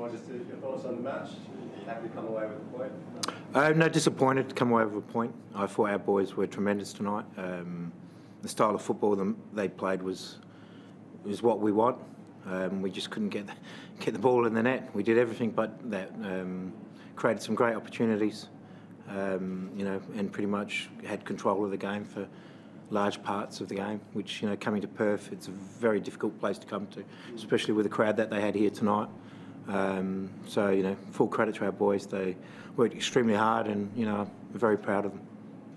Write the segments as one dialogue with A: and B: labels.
A: all, just your thoughts on the match. Happy to come away with a point?
B: Uh, no, disappointed to come away with a point. I thought our boys were tremendous tonight. Um, the style of football them they played was was what we want. Um, we just couldn't get the, get the ball in the net. We did everything but that. Um, created some great opportunities, um, you know, and pretty much had control of the game for large parts of the game. Which you know, coming to Perth, it's a very difficult place to come to, especially with the crowd that they had here tonight. Um, so you know, full credit to our boys. They worked extremely hard, and you know, we're very proud of them.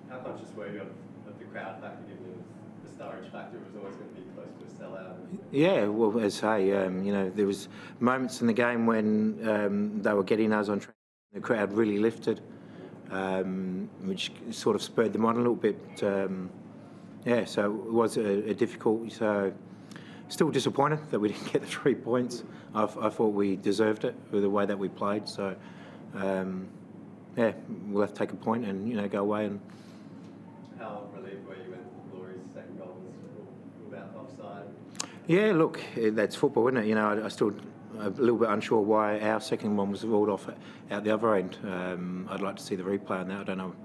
A: How conscious were you of, of the crowd factor, given the Sturridge factor was always going to be close to a sellout?
B: Yeah, well, as I say, um, you know, there was moments in the game when um, they were getting us on track. The crowd really lifted, um, which sort of spurred them on a little bit. Um, yeah, so it was a, a difficult. So still disappointed that we didn't get the three points. I, I thought we deserved it with the way that we played. So um, yeah, we'll have to take a point and you know go away and.
A: How relieved were you when Laurie's second goal was ruled offside?
B: Yeah, look, that's football, isn't it? You know, I, I still a little bit unsure why our second one was ruled off out the other end. Um, I'd like to see the replay on that. I don't know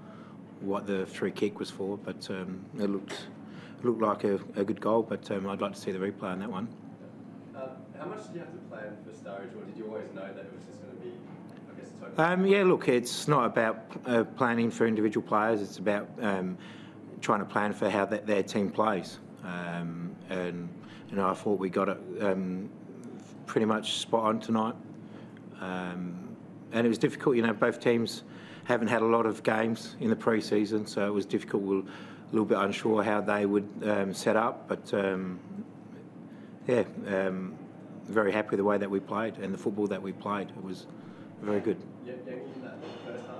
B: what the free kick was for, but um, it looked looked like a, a good goal. But um, I'd like to see the replay on that one.
A: Uh, how much did you have to plan for Sturridge, or did you always know that it was just going to be, I guess, total?
B: Um, yeah, look, it's not about uh, planning for individual players. It's about um, trying to plan for how that, their team plays. Um, and you know, I thought we got it um, pretty much spot on tonight. Um, and it was difficult, you know, both teams haven't had a lot of games in the pre-season, so it was difficult. We are a little bit unsure how they would um, set up, but um, yeah, um, very happy with the way that we played and the football that we played. It was very good.
A: Yeah, yeah, in that first half,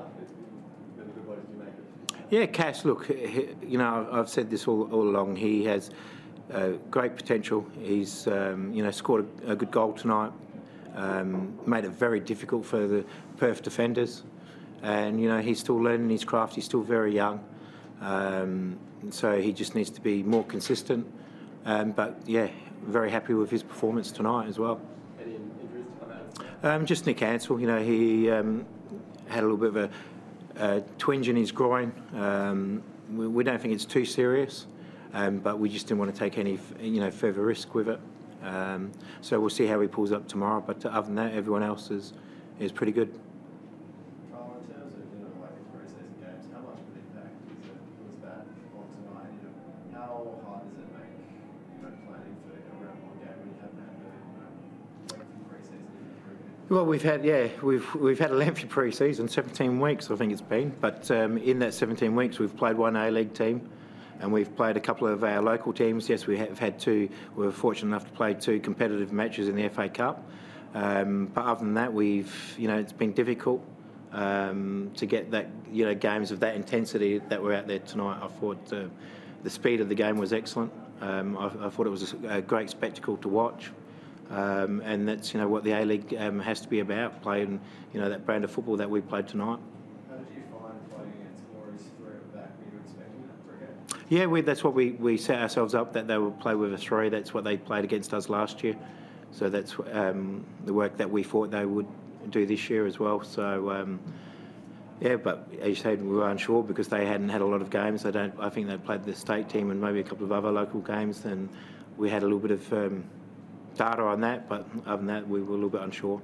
A: really good. What did you make?
B: Yeah, Cash. Look, you know, I've said this all, all along. He has uh, great potential. He's um, you know scored a, a good goal tonight. Um, made it very difficult for the Perth defenders, and you know he's still learning his craft. He's still very young, um, so he just needs to be more consistent. Um, but yeah, very happy with his performance tonight as well.
A: Any injuries to come out?
B: Um, just Nick Ansell. You know he um, had a little bit of a, a twinge in his groin. We, we, don't think it's too serious. Um, but we just didn't want to take any, you know, further risk with it. Um, so we'll see how he pulls up tomorrow. But other than that, everyone else is is pretty good.
C: Carl, in terms of you know, like pre-season games, how much of an impact is it, was that on tonight? You know, how does it pre-season?
B: Well, we've had yeah, we've we've had a lengthy pre-season, 17 weeks I think it's been. But um, in that 17 weeks, we've played one A-League team and we've played a couple of our local teams. Yes, we have had two. We were fortunate enough to play two competitive matches in the FA Cup. Um, but other than that, we've you know it's been difficult um, to get that you know games of that intensity that were out there tonight. I thought uh, the speed of the game was excellent. Um, I, I, thought it was a, a great spectacle to watch. Um, and that's you know what the A League um, has to be about, playing you know that brand of football that we played tonight. Yeah, we, that's what we, we set ourselves up that they would play with a three. That's what they played against us last year. So that's um, the work that we thought they would do this year as well. So um, yeah, but as you said, we were unsure because they hadn't had a lot of games. They don't. I think they played the state team and maybe a couple of other local games. And we had a little bit of um, data on that, but other than that, we were a little bit unsure.